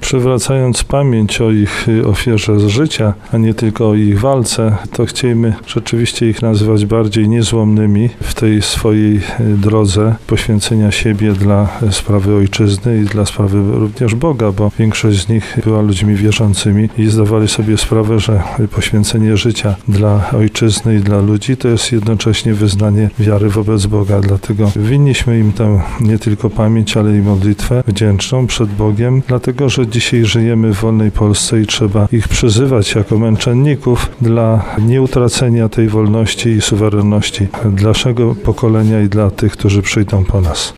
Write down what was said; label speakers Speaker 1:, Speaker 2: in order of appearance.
Speaker 1: Przywracając pamięć o ich y, ofierze z życia, a nie tylko o ich walce, to chcielibyśmy rzeczywiście ich nazywać bardziej niezłomnymi w tej swojej y, drodze poświęcenia siebie dla y, sprawy ojczyzny i dla sprawy również Boga, bo większość z nich była ludźmi wierzącymi i zdawali sobie sprawę, że poświęcenie życia dla ojczyzny i dla ludzi to jest jednocześnie wyznanie wiary wobec Boga. Dlatego winniśmy im tę nie tylko pamięć, ale i modlitwę wdzięczną przed Bogiem, dlatego że dzisiaj żyjemy w wolnej Polsce i trzeba ich przyzywać jako męczenników dla nieutracenia tej wolności i suwerenności dla naszego pokolenia i dla tych, którzy przyjdą po nas.